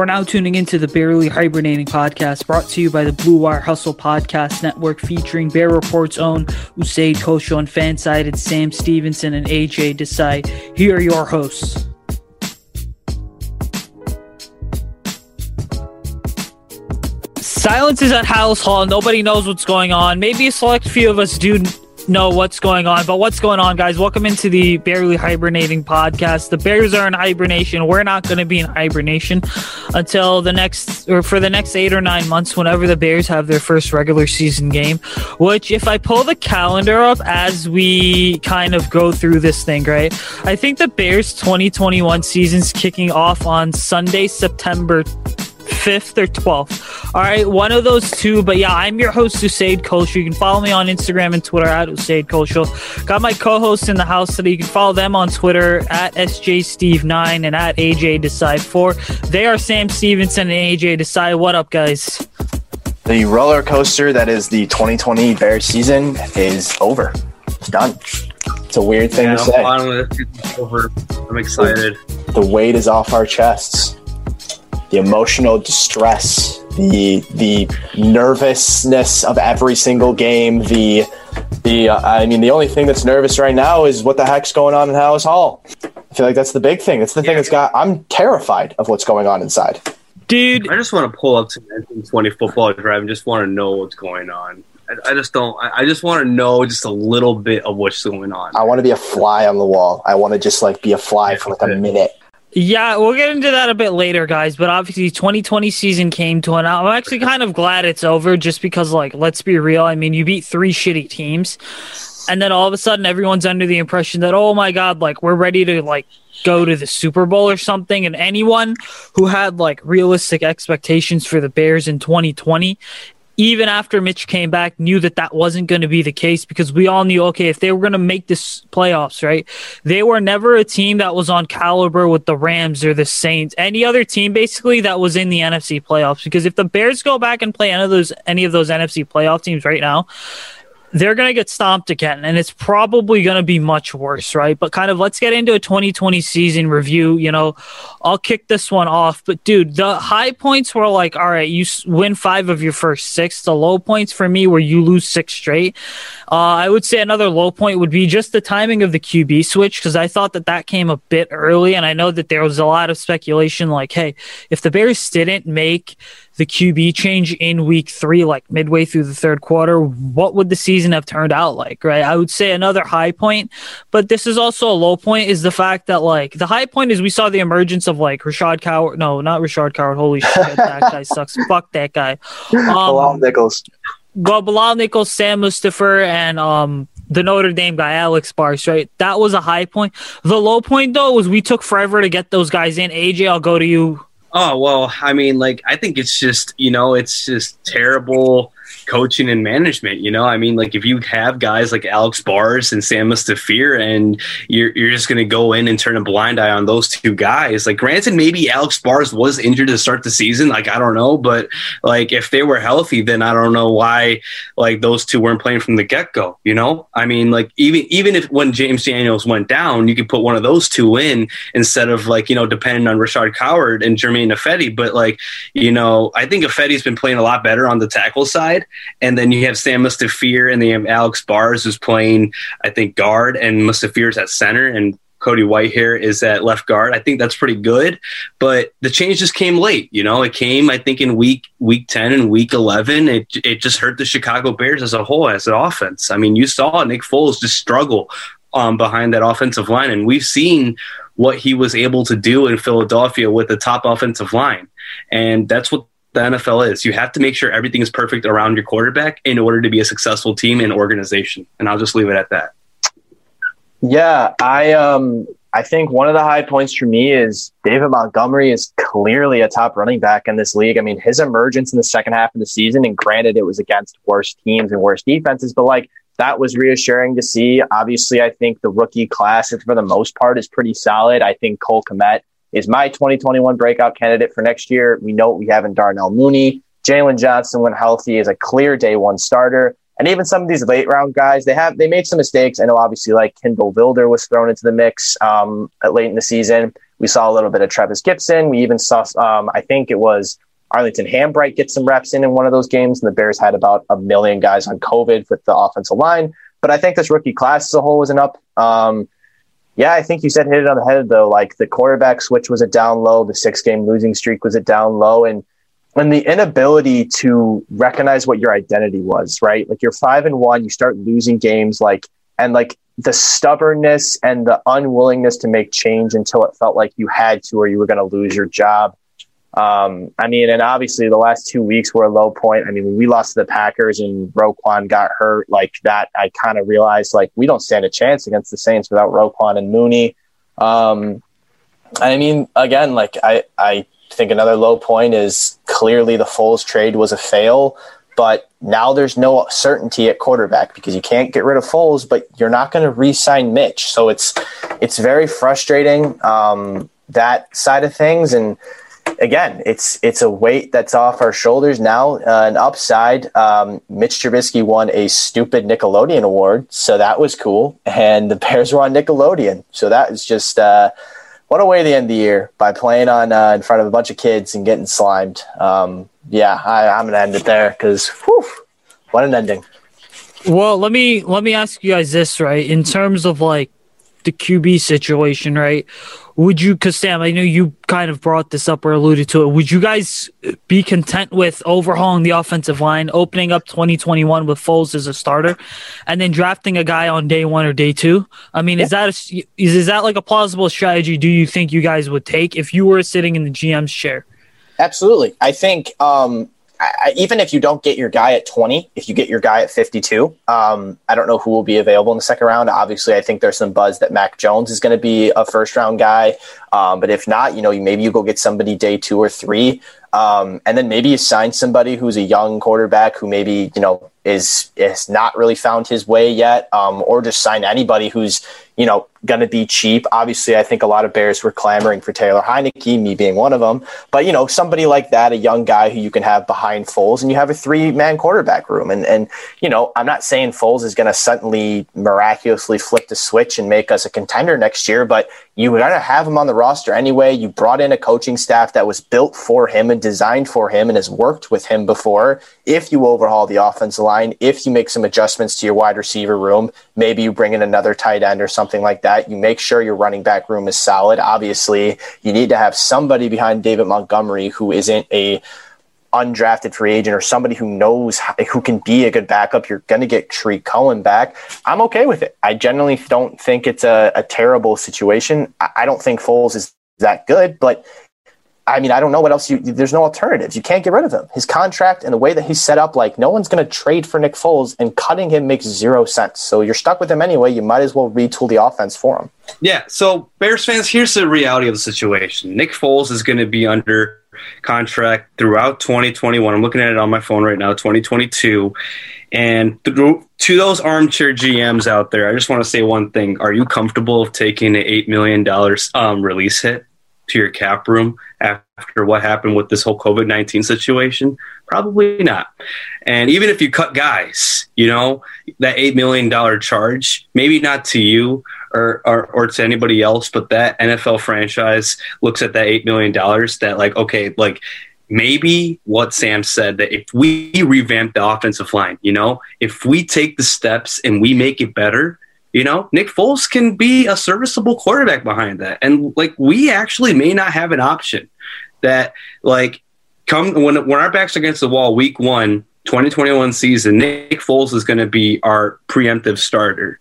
You're now tuning into the Barely Hibernating podcast brought to you by the Blue Wire Hustle Podcast Network featuring Bear Report's own Usayd Kosho and fan-sided Sam Stevenson and AJ Desai. Here are your hosts. Silence is at Halas Hall. Nobody knows what's going on. Maybe a select few of us do know what's going on. But what's going on, guys? Welcome into the Barely Hibernating podcast. The Bears are in hibernation. We're not going to be in hibernation until the next, or for the next eight or nine months, whenever the Bears have their first regular season game. Which, if I pull the calendar up as we kind of go through this thing, right? I think the Bears 2021 season's kicking off on Sunday, September 5th or 12th. All right, one of those two. But yeah, I'm your host, Usayd Kosho. You can follow me on Instagram and Twitter at Usayd Kosho. Got my co hosts in the house today. You can follow them on Twitter at SJSteve9 and at AJ Decide4. They are Sam Stevenson and AJ Desai. What up, guys? The roller coaster that is the 2020 Bears season is over. It's done. It's a weird thing Yeah, to I'm say. finally it's over. I'm excited. The weight is off our chests. The emotional distress, the the nervousness of every single game. The the uh, I mean, the only thing that's nervous right now is what the heck's going on in Halas Hall. I feel like that's the big thing. That's the thing that's got. I'm terrified of what's going on inside. Dude, I just want to pull up to 1920 football drive and just want to know what's going on. I, I just don't. I, I just want to know just a little bit of what's going on. I want to be a fly on the wall. I want to just like be a fly for like a minute. Yeah, we'll get into that a bit later, guys. But obviously, 2020 season came to an. I'm actually kind of glad it's over, just because, like, let's be real. I mean, you beat three shitty teams, and then all of a sudden, everyone's under the impression that, oh my god, like we're ready to like go to the Super Bowl or something. And anyone who had like realistic expectations for the Bears in 2020 even after Mitch came back, knew that that wasn't going to be the case because we all knew, okay, if they were going to make this playoffs, right? They were never a team that was on caliber with the Rams or the Saints, any other team basically that was in the NFC playoffs. Because if the Bears go back and play any of those any of those NFC playoff teams right now, they're going to get stomped again and it's probably going to be much worse right? But kind of let's get into a 2020 season review you know? I'll kick this one off but dude the high points were like all right you win five of your first six. The low points for me were you lose six straight. Uh, i would say another low point would be just the timing of the qb switch because i thought that that came a bit early and i know that there was a lot of speculation like hey if the bears didn't make the QB change in week three, like midway through the third quarter, what would the season have turned out like, right? I would say another high point, but this is also a low point is the fact that, like, the high point is we saw the emergence of, like, Rashad Coward. No, not Rashad Coward. Holy shit, that guy sucks. Fuck that guy. Bilal Um, Nichols. well, Bilal Nichols, Sam Mustipher, and um, the Notre Dame guy, Alex Bars, right? That was a high point. The low point, though, was we took forever to get those guys in. AJ, I'll go to you. Oh well, I mean, like I think it's just you know it's just terrible coaching and management. You know, I mean, like if you have guys like Alex Bars and Sam Mustipher, and you're you're just going to go in and turn a blind eye on those two guys. Like, granted, maybe Alex Bars was injured to start the season. Like, I don't know, but like if they were healthy, then I don't know why like those two weren't playing from the get go. You know, I mean, like even even if when James Daniels went down, you could put one of those two in instead of like you know depending on Rashad Coward and Germain Ifedi. But like you know, I think Ifedi's been playing a lot better on the tackle side, and then you have Sam Mustipher and then you have Alex Bars who's playing I think guard and Mustipher's at center and. Cody Whitehair is at left guard. I think that's pretty good, but the change just came late. You know, it came I think in week week ten and week eleven. It it just hurt the Chicago Bears as a whole as an offense. I mean, you saw Nick Foles just struggle um, behind that offensive line, and we've seen what he was able to do in Philadelphia with the top offensive line, and that's what the NFL is. You have to make sure everything is perfect around your quarterback in order to be a successful team and organization. And I'll just leave it at that. Yeah, I um I think one of the high points for me is David Montgomery is clearly a top running back in this league. I mean, his emergence in the second half of the season, and granted it was against worse teams and worse defenses, but like that was reassuring to see. Obviously, I think the rookie class, for the most part, is pretty solid. I think Cole Kmet is my 2021 breakout candidate for next year. We know we have in Darnell Mooney. Jaylon Johnson, when healthy, is a clear day one starter. And even some of these late round guys, they have they made some mistakes. I know obviously like Kindle Vildor was thrown into the mix um, late in the season. We saw a little bit of Trevis Gipson. We even saw, um, I think it was Arlington Hambright get some reps in in one of those games. And the Bears had about a million guys on COVID with the offensive line. But I think this rookie class as a whole was an up. Um, yeah, I think Usayd hit it on the head though. Like the quarterback switch was a down low, the six game losing streak was a down low, and and the inability to recognize what your identity was, right? Like you're five and one, you start losing games, like and like the stubbornness and the unwillingness to make change until it felt like you had to or you were going to lose your job. Um, I mean, and obviously the last two weeks were a low point. I mean, we lost to the Packers and Roquan got hurt like that, I kind of realized like we don't stand a chance against the Saints without Roquan and Mooney. Um, I mean, again, like I, I think another low point is clearly the Foles trade was a fail, but now there's no certainty at quarterback because you can't get rid of Foles, but you're not going to re-sign Mitch. So it's it's very frustrating um, that side of things and again, it's it's a weight that's off our shoulders now. Uh, an upside, um, Mitch Trubisky won a stupid Nickelodeon award, so that was cool. And the Bears were on Nickelodeon, so that was just uh, what a way to end of the year by playing on uh, in front of a bunch of kids and getting slimed. Um, yeah, I, am gonna end it there because what an ending. Well, let me let me ask you guys this right in terms of like the QB situation, right? Would you, because Sam, I know you kind of brought this up or alluded to it. Would you guys be content with overhauling the offensive line, opening up 2021 with Foles as a starter, and then drafting a guy on day one or day two? I mean, yeah. is that a, is is that like a plausible strategy? Do you think you guys would take if you were sitting in the GM's chair? Absolutely. I think um, I, even if you don't get your guy at 20, if you get your guy at 52, um, I don't know who will be available in the second round. Obviously, I think there's some buzz that Mac Jones is going to be a first round guy. Um, but if not, you know, maybe you go get somebody day two or three. Um, and then maybe you sign somebody who's a young quarterback who maybe, you know, is is not really found his way yet, um, or just sign anybody who's you know going to be cheap. Obviously, I think a lot of Bears were clamoring for Taylor Heinicke, me being one of them. But you know, somebody like that, a young guy who you can have behind Foles, and you have a three man quarterback room. And and you know, I'm not saying Foles is going to suddenly miraculously flip the switch and make us a contender next year, but you got to have him on the roster anyway. You brought in a coaching staff that was built for him and designed for him and has worked with him before. If you overhaul the offensive line, if you make some adjustments to your wide receiver room, maybe you bring in another tight end or something like that, you make sure your running back room is solid. Obviously, you need to have somebody behind David Montgomery who isn't a undrafted free agent or somebody who knows how, who can be a good backup, you're going to get Tarik Cohen back. I'm okay with it. I generally don't think it's a, a terrible situation. I, I, don't think Foles is that good, but I mean, I don't know what else you. There's no alternatives. You can't get rid of him. His contract and the way that he's set up, like no one's going to trade for Nick Foles, and cutting him makes zero sense. So you're stuck with him anyway. You might as well retool the offense for him. Yeah. So Bears fans, here's the reality of the situation. Nick Foles is going to be under contract throughout 2021. I'm looking at it on my phone right now, 2022. And through, to those armchair GMs out there, I just want to say one thing: Are you comfortable taking an eight million dollars um, release hit to your cap room after what happened with this whole COVID 19 situation? Probably not. And even if you cut guys, you know, that $8 million charge, maybe not to you or, or, or to anybody else, but that NFL franchise looks at that $8 million that, like, okay, like, maybe what Sam said that if we revamp the offensive line, you know, if we take the steps and we make it better, you know, Nick Foles can be a serviceable quarterback behind that. And like we actually may not have an option that like come when when our backs are against the wall week 1 2021 season, Nick Foles is going to be our preemptive starter.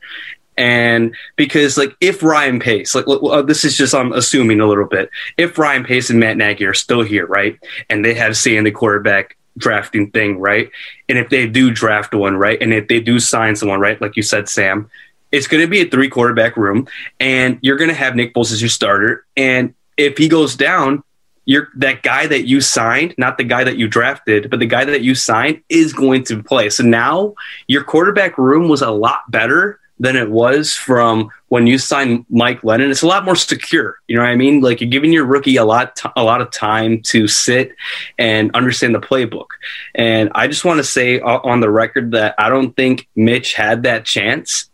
And because like if Ryan Pace, like this is just I'm assuming a little bit, if Ryan Pace and Matt Nagy are still here, right, and they have say in the quarterback drafting thing, right, and if they do draft one, right, and if they do sign someone, right, like you said, Sam, it's going to be a three quarterback room, and you're going to have Nick Foles as your starter. And if he goes down, you're that guy that you signed, not the guy that you drafted, but the guy that you signed is going to play. So now your quarterback room was a lot better than it was from when you signed Mike Glennon. It's a lot more secure. You know what I mean? Like you're giving your rookie a lot, t- a lot of time to sit and understand the playbook. And I just want to say on the record that I don't think Mitch had that chance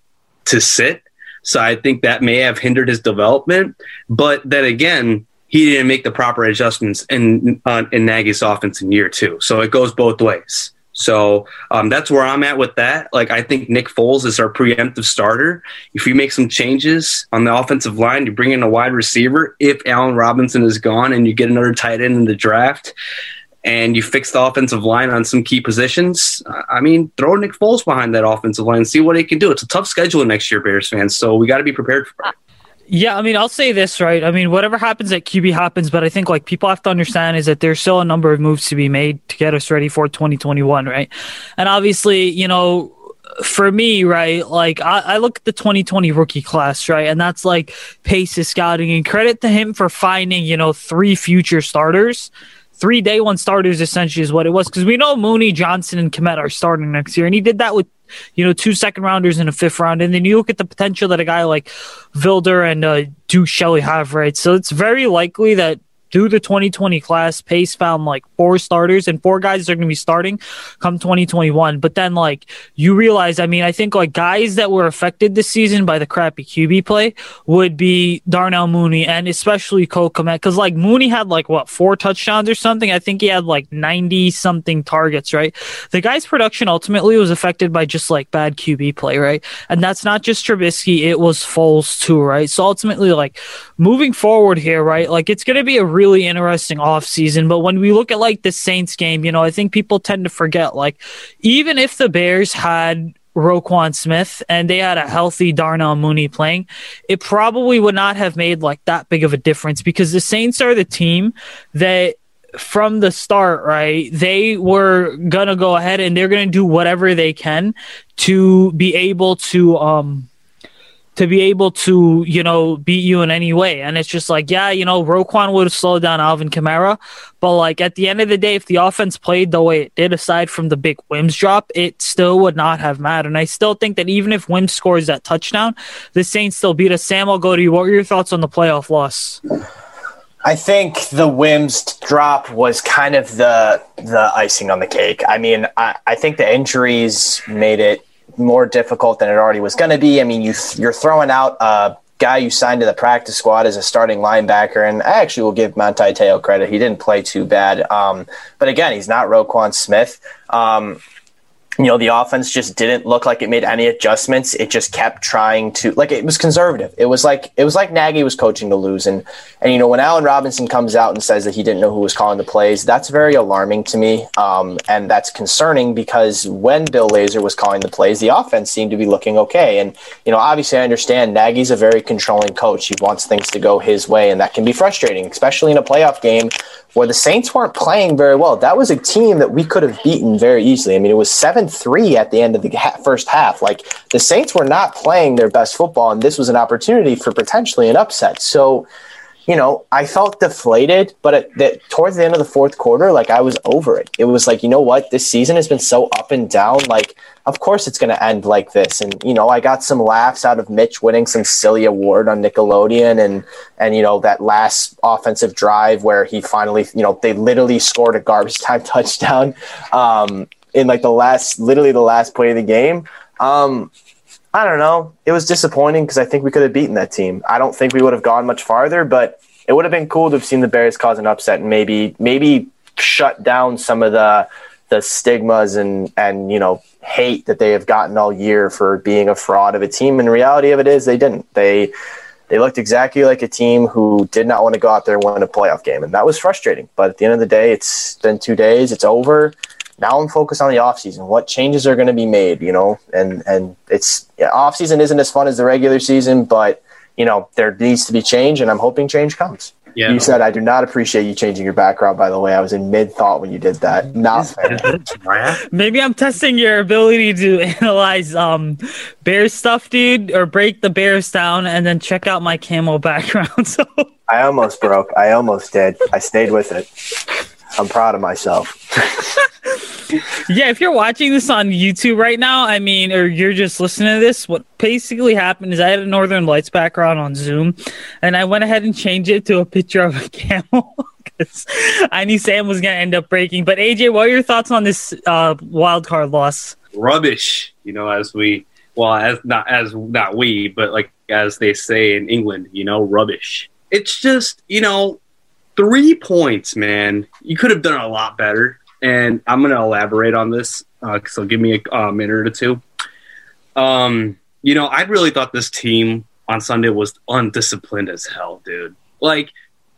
to sit. So I think that may have hindered his development. But then again, he didn't make the proper adjustments in uh, in Nagy's offense in year two. So it goes both ways. So um, that's where I'm at with that. Like I think Nick Foles is our preemptive starter. If you make some changes on the offensive line, you bring in a wide receiver. If Allen Robinson is gone and you get another tight end in the draft, and you fix the offensive line on some key positions, I mean, throw Nick Foles behind that offensive line and see what he can do. It's a tough schedule next year, Bears fans. So we got to be prepared for it. Yeah, I mean, I'll say this, right? I mean, whatever happens at QB happens, but I think like people have to understand is that there's still a number of moves to be made to get us ready for 2021, right? And obviously, you know, for me, right, like I, I, look at the 2020 rookie class, right, and that's like pace is scouting, and credit to him for finding, you know, three future starters three day one starters essentially is what it was. Because we know Mooney, Johnson, and Kmet are starting next year, and he did that with you know two second rounders and a fifth round, and then you look at the potential that a guy like Vildor and uh, Duke Shelley have, right? So it's very likely that through the 2020 class, Pace found like four starters and four guys are going to be starting come 2021. But then, like, you realize, I mean, I think like guys that were affected this season by the crappy QB play would be Darnell Mooney and especially Cole Kmet. Cause like Mooney had like what, four touchdowns or something? I think he had like 90 something targets, right? The guy's production ultimately was affected by just like bad QB play, right? And that's not just Trubisky, it was Foles too, right? So ultimately, like, moving forward here, right? Like, it's going to be a really interesting offseason. But when we look at like the Saints game, you know, I think people tend to forget like even if the Bears had Roquan Smith and they had a healthy Darnell Mooney playing, it probably would not have made like that big of a difference because the Saints are the team that from the start, right, they were gonna go ahead and they're gonna do whatever they can to be able to um to be able to, you know, beat you in any way. And it's just like, yeah, you know, Roquan would have slowed down Alvin Kamara. But like at the end of the day, if the offense played the way it did, aside from the big Wims drop, it still would not have mattered. And I still think that even if Wims scores that touchdown, the Saints still beat us. Sam, I'll go to you. What were your thoughts on the playoff loss? I think the Wims drop was kind of the the icing on the cake. I mean, I, I think the injuries made it more difficult than it already was going to be. I mean, you you're throwing out a guy you signed to the practice squad as a starting linebacker, and I actually will give Manti Te'o credit. He didn't play too bad, um, but again, he's not Roquan Smith. Um, you know, the offense just didn't look like it made any adjustments. It just kept trying to like it was conservative. It was like it was like Nagy was coaching to lose. And and you know, when Allen Robinson comes out and says that he didn't know who was calling the plays, that's very alarming to me. Um, and that's concerning because when Bill Lazor was calling the plays, the offense seemed to be looking okay. And you know, obviously I understand Nagy's a very controlling coach. He wants things to go his way, and that can be frustrating, especially in a playoff game where the Saints weren't playing very well. That was a team that we could have beaten very easily. I mean, it was 7 3 at the end of the ha- first half. Like, the Saints were not playing their best football, and this was an opportunity for potentially an upset. So, you know, I felt deflated, but at the, towards the end of the fourth quarter, like I was over it. It was like, you know what? This season has been so up and down. Like, of course it's going to end like this. And, you know, I got some laughs out of Mitch winning some silly award on Nickelodeon and, and, you know, that last offensive drive where he finally, you know, they literally scored a garbage time touchdown um, in like the last, literally the last play of the game. Um, I don't know. It was disappointing because I think we could have beaten that team. I don't think we would have gone much farther, but it would have been cool to have seen the Bears cause an upset and maybe maybe shut down some of the the stigmas and and you know hate that they have gotten all year for being a fraud of a team. And the reality of it is they didn't. They they looked exactly like a team who did not want to go out there and win a playoff game, and that was frustrating. But at the end of the day, it's been two days. It's over now I'm focused on the offseason. What changes are going to be made, you know? And and it's yeah, offseason isn't as fun as the regular season, but you know, there needs to be change and I'm hoping change comes. Yeah. Usayd I do not appreciate you changing your background. By the way, I was in mid thought when you did that. Not Maybe I'm testing your ability to analyze um bear stuff, dude, or break the bears down and then check out my camel background. So I almost broke. I almost did. I stayed with it. I'm proud of myself. yeah, if you're watching this on YouTube right now, I mean, or you're just listening to this, what basically happened is I had a Northern Lights background on Zoom, and I went ahead and changed it to a picture of a camel because I knew Sam was going to end up breaking. But AJ, what are your thoughts on this uh, wild card loss? Rubbish, you know, as we well as not as not we, but like as they say in England, you know, rubbish. It's just, you know, three points, man. You could have done a lot better. And I'm going to elaborate on this, uh, so give me a uh, minute or two. Um, you know, I really thought this team on Sunday was undisciplined as hell, dude. Like,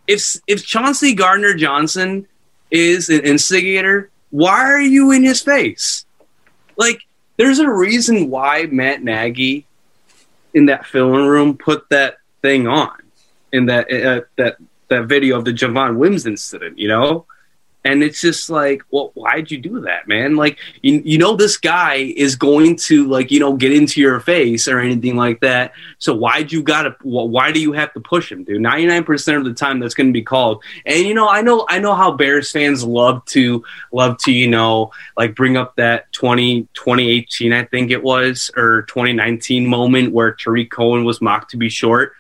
if if Chauncey Gardner Johnson is an instigator, why are you in his face? Like, there's a reason why Matt Nagy in that filming room put that thing on in that uh, that that video of the Javon Wims incident, you know? And it's just like, well, why'd you do that, man? Like, you, you know, this guy is going to like, you know, get into your face or anything like that. So why'd you gotta, why do you have to push him, dude? 99% of the time that's going to be called. And, you know, I know, I know how Bears fans love to, love to, you know, like bring up that 20, 2018, I think it was, or 2019 moment where Tarik Cohen was mocked to be short.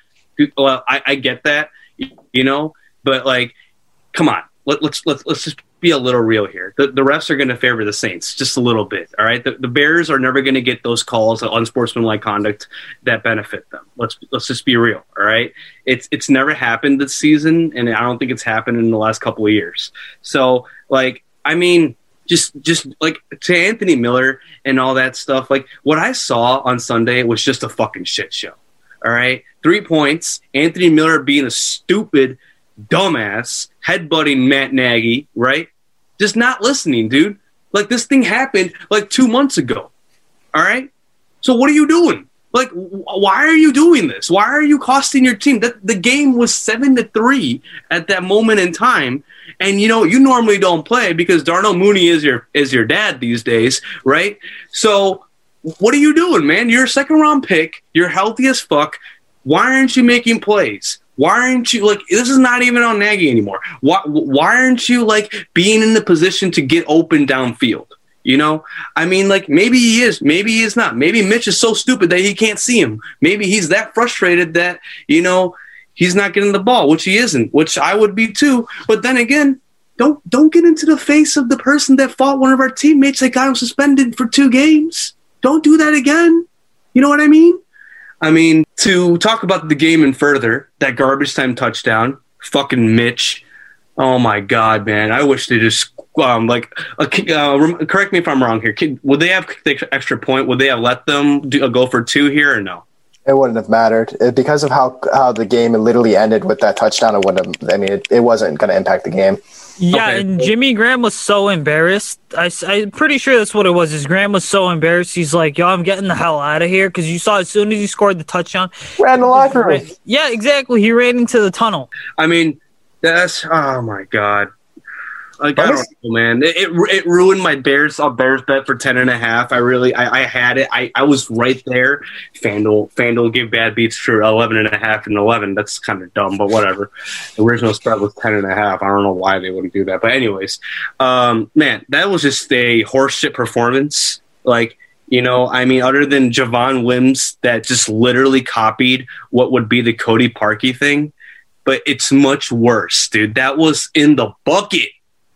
Well, I, I get that, you know, but like, come on let, us let's let's just be a little real here. The, the refs are going to favor the Saints just a little bit. All right, the, the Bears are never going to get those calls of unsportsmanlike conduct that benefit them. Let's let's just be real. All right, it's it's never happened this season, and I don't think it's happened in the last couple of years. So, like, I mean, just just like to Anthony Miller and all that stuff. Like what I saw on Sunday was just a fucking shit show. All right, three points. Anthony Miller being a stupid dumbass headbutting Matt Nagy, right? Just not listening, dude. Like this thing happened like two months ago. All right. So what are you doing? Like, why are you doing this? Why are you costing your team? That the game was seven to three at that moment in time, and you know you normally don't play because Darnell Mooney is your is your dad these days, right? So what are you doing, man? You're a second round pick. You're healthy as fuck. Why aren't you making plays? Why aren't you like this is not even on Nagy anymore? Why why aren't you like being in the position to get open downfield? You know, I mean, like maybe he is, maybe he is not. Maybe Mitch is so stupid that he can't see him. Maybe he's that frustrated that you know he's not getting the ball, which he isn't, which I would be too. But then again, don't don't get into the face of the person that fought one of our teammates that got him suspended for two games. Don't do that again. You know what I mean? I mean, to talk about the game and further, that garbage time touchdown, fucking Mitch. Oh my god, man! I wish they just um, like uh, uh, correct me if I'm wrong here. Would they have the extra point? Would they have let them do, uh, go for two here or no? It wouldn't have mattered it, because of how how the game literally ended with that touchdown. It wouldn't have. I mean, it, it wasn't going to impact the game. Yeah, okay. and Jimmy Graham was so embarrassed. I, I'm pretty sure that's what it was. His Graham was so embarrassed. He's like, "Yo, I'm getting the hell out of here." Because you saw as soon as he scored the touchdown, ran the locker room. Yeah, exactly. He ran into the tunnel. I mean, that's oh my god. Like, I don't know, man. It, it, it ruined my Bears uh, Bears bet for ten and a half. I really I, I had it. I, I was right there. Fanduel Fanduel gave bad beats for eleven and a half and eleven. That's kind of dumb, but whatever. The original spread was ten and a half. I don't know why they wouldn't do that, but anyways, um, man, that was just a horseshit performance. Like you know, I mean, other than Javon Wims that just literally copied what would be the Cody Parkey thing, but it's much worse, dude. That was in the bucket.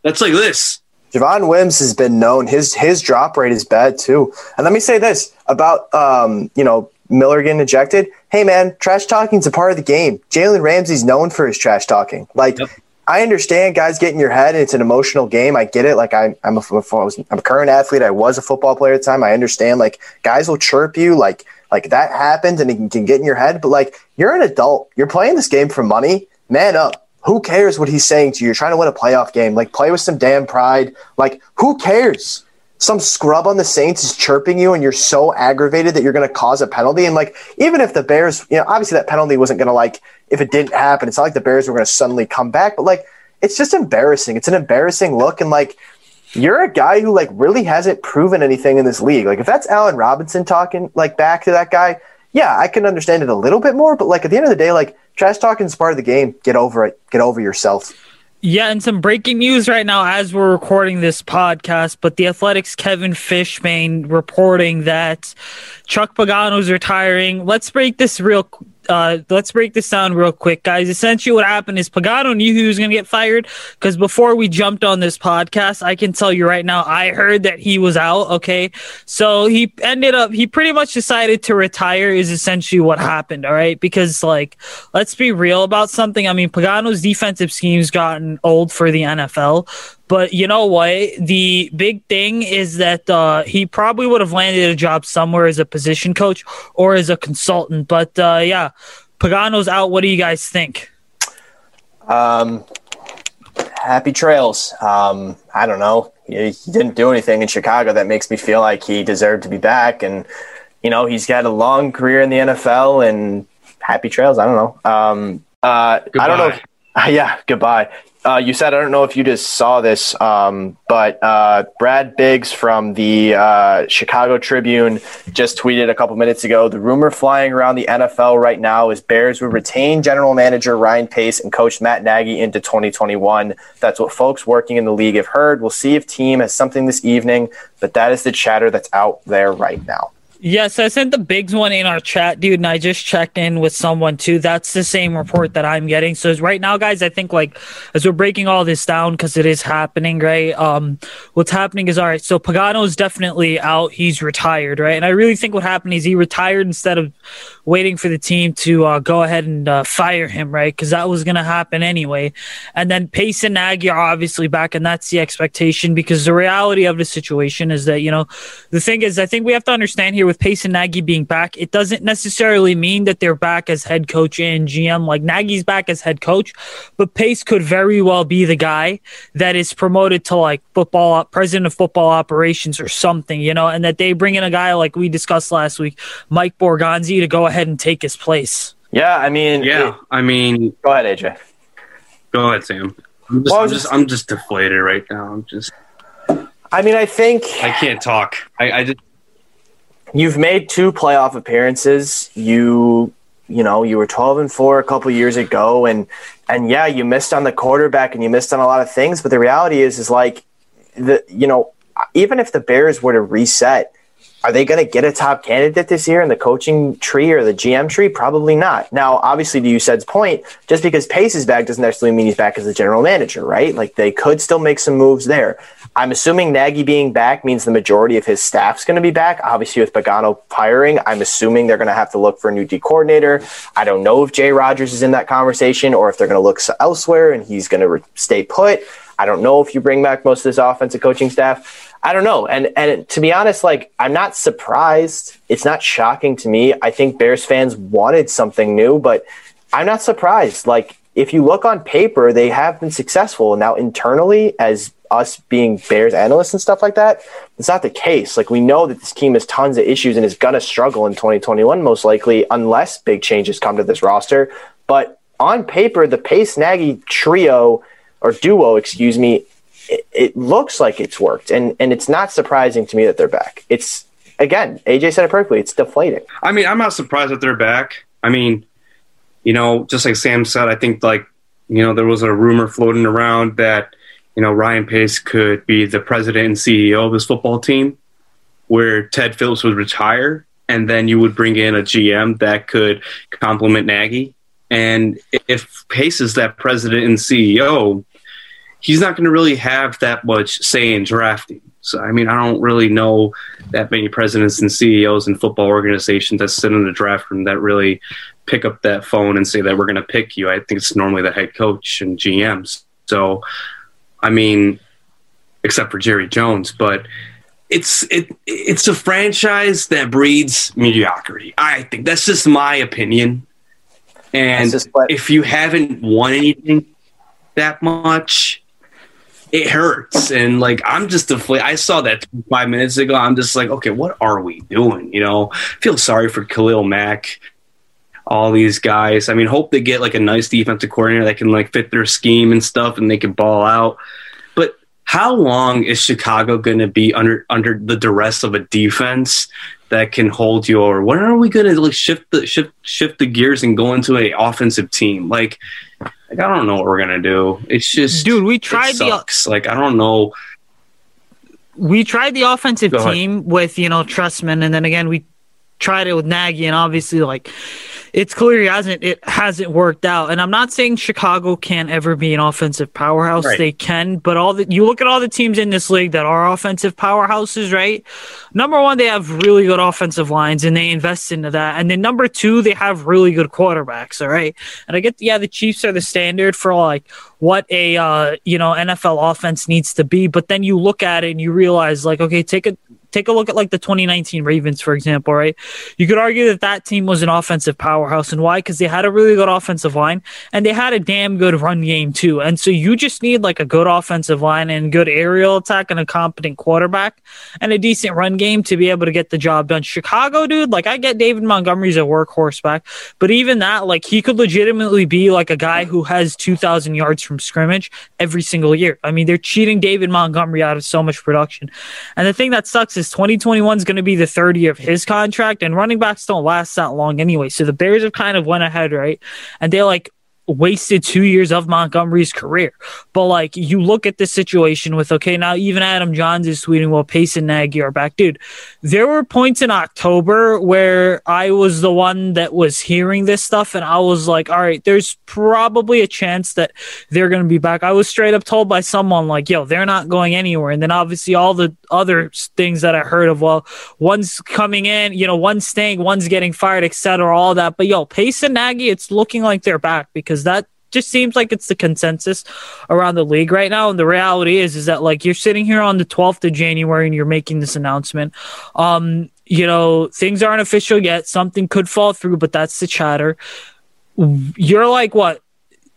That's like this. Javon Wims has been known his his drop rate is bad too. And let me say this about um, you know Miller getting ejected. Hey man, trash talking is a part of the game. Jalen Ramsey's known for his trash talking. Like yep. I understand guys get in your head. And it's an emotional game. I get it. Like I, I'm a, I'm a current athlete. I was a football player at the time. I understand. Like guys will chirp you. Like like that happens and it can, can get in your head. But like you're an adult. You're playing this game for money. Man up who cares what he's saying to you? You're trying to win a playoff game. Like, play with some damn pride. Like, who cares? Some scrub on the Saints is chirping you, and you're so aggravated that you're going to cause a penalty. And, like, even if the Bears, you know, obviously that penalty wasn't going to, like, if it didn't happen, it's not like the Bears were going to suddenly come back, but, like, it's just embarrassing. It's an embarrassing look. And, like, you're a guy who, like, really hasn't proven anything in this league. Like, if that's Allen Robinson talking, like, back to that guy, yeah, I can understand it a little bit more. But, like, at the end of the day, like, trash talking is part of the game. Get over it. Get over yourself. Yeah, and some breaking news right now as we're recording this podcast. But the Athletics' Kevin Fishbain reporting that Chuck Pagano is retiring. Let's break this real uh, let's break this down real quick, guys. Essentially, what happened is Pagano knew he was going to get fired because before we jumped on this podcast, I can tell you right now, I heard that he was out. Okay, so he ended up, he pretty much decided to retire. Is essentially what happened. All right, because like, let's be real about something. I mean, Pagano's defensive scheme's gotten old for the NFL. But you know what? The big thing is that uh, he probably would have landed a job somewhere as a position coach or as a consultant. But uh, yeah, Pagano's out. What do you guys think? Um, happy trails. Um, I don't know. He, he didn't do anything in Chicago that makes me feel like he deserved to be back. And, you know, he's got a long career in the NFL and happy trails. I don't know. Um, uh, I don't know. If, yeah, goodbye. Uh, Usayd I don't know if you just saw this, um, but uh, Brad Biggs from the uh, Chicago Tribune just tweeted a couple minutes ago. The rumor flying around the NFL right now is Bears would retain general manager Ryan Pace and coach Matt Nagy into 2021. That's what folks working in the league have heard. We'll see if team has something this evening, but that is the chatter that's out there right now. Yes, I sent the Biggs one in our chat, dude, and I just checked in with someone too. That's the same report that I'm getting. So right now, guys, I think like as we're breaking all this down because it is happening, right? Um, what's happening is all right. So Pagano is definitely out. He's retired, right? And I really think what happened is he retired instead of waiting for the team to uh, go ahead and uh, fire him, right? Because that was going to happen anyway. And then Pace and Nagy are obviously back, and that's the expectation because the reality of the situation is that, you know, the thing is, I think we have to understand here with Pace and Nagy being back, it doesn't necessarily mean that they're back as head coach and GM. Like Nagy's back as head coach, but Pace could very well be the guy that is promoted to like football, president of football operations or something, you know, and that they bring in a guy like we discussed last week, Mike Borgonzi, to go ahead and take his place. Yeah, I mean, yeah, it, I mean, go ahead, AJ. Go ahead, Sam. I'm just, well, I'm just, just, I'm just deflated right now. I'm just. I mean, I think I can't talk. I, I just. You've made two playoff appearances. You, you know, you were 12 and four a couple years ago, and and yeah, you missed on the quarterback and you missed on a lot of things. But the reality is, is like the you know, even if the Bears were to reset are they going to get a top candidate this year in the coaching tree or the GM tree? Probably not. Now, obviously, to Usayd's point, just because Pace is back doesn't necessarily mean he's back as the general manager, right? Like they could still make some moves there. I'm assuming Nagy being back means the majority of his staff's going to be back. Obviously, with Pagano firing, I'm assuming they're going to have to look for a new D coordinator. I don't know if Jay Rodgers is in that conversation or if they're going to look elsewhere and he's going to re- stay put. I don't know if you bring back most of this offensive coaching staff. I don't know. And and to be honest, like I'm not surprised. It's not shocking to me. I think Bears fans wanted something new, but I'm not surprised. Like if you look on paper, they have been successful. Now internally, as us being Bears analysts and stuff like that, it's not the case. Like we know that this team has tons of issues and is gonna struggle in 2021 most likely, unless big changes come to this roster. But on paper, the Pace Nagy trio or duo, excuse me, it, looks like it's worked, and and it's not surprising to me that they're back. It's again, AJ said it perfectly. It's deflating. I mean, I'm not surprised that they're back. I mean, you know, just like Sam said, I think like you know there was a rumor floating around that you know Ryan Pace could be the president and CEO of this football team, where Ted Phillips would retire, and then you would bring in a GM that could complement Nagy. And if Pace is that president and CEO, he's not going to really have that much say in drafting. So, I mean, I don't really know that many presidents and CEOs and football organizations that sit in the draft room that really pick up that phone and say that we're going to pick you. I think it's normally the head coach and GMs. So, I mean, except for Jerry Jones, but it's it it's a franchise that breeds mediocrity. I think that's just my opinion. And if you haven't won anything that much, it hurts. And like i'm just deflated i saw that five minutes ago. I'm just like okay what are we doing? You know feel sorry for khalil mack all these guys. I mean hope they get like a nice defensive coordinator that can like fit their scheme and stuff and they can ball out. But how long is chicago going to be under under the duress of a defense that can hold you over? When are we going to like shift the shift shift the gears and go into a offensive team? Like like I don't know what we're gonna do. It's just, dude. We tried the like I don't know. We tried the offensive team with you know Trestman, and then again we tried it with Nagy, and obviously like it's clear he hasn't it hasn't worked out. And I'm not saying Chicago can't ever be an offensive powerhouse. Right. They can, but all the you look at all the teams in this league that are offensive powerhouses, right? Number one, they have really good offensive lines and they invest into that. And then number two, they have really good quarterbacks. All right. And I get yeah, the Chiefs are the standard for like what a uh, you know NFL offense needs to be, but then you look at it and you realize like, okay, take a take a look at like the 2019 Ravens, for example, right? You could argue that that team was an offensive powerhouse. And why? Because they had a really good offensive line and they had a damn good run game too. And so you just need like a good offensive line and good aerial attack and a competent quarterback and a decent run game to be able to get the job done. Chicago, dude, like I get David Montgomery's a workhorse back, but even that, like he could legitimately be like a guy who has 2,000 yards from scrimmage every single year. I mean, they're cheating David Montgomery out of so much production. And the thing that sucks is is 2021 is going to be the third year of his contract, and running backs don't last that long anyway. So the Bears have kind of went ahead, right? And they're like wasted two years of Montgomery's career. But like you look at the situation with okay, now even Adam Jahns is tweeting, well, Pace and Nagy are back. Dude, there were points in October where I was the one that was hearing this stuff and I was like, all right, there's probably a chance that they're gonna be back. I was straight up told by someone like, yo, they're not going anywhere. And then obviously all the other things that I heard of, well, one's coming in, you know, one's staying, one's getting fired, etc. All that. But yo, Pace and Nagy, it's looking like they're back because because that just seems like it's the consensus around the league right now. And the reality is, is that like you're sitting here on the 12th of January and you're making this announcement. Um, you know, things aren't official yet. Something could fall through, but that's the chatter. You're like what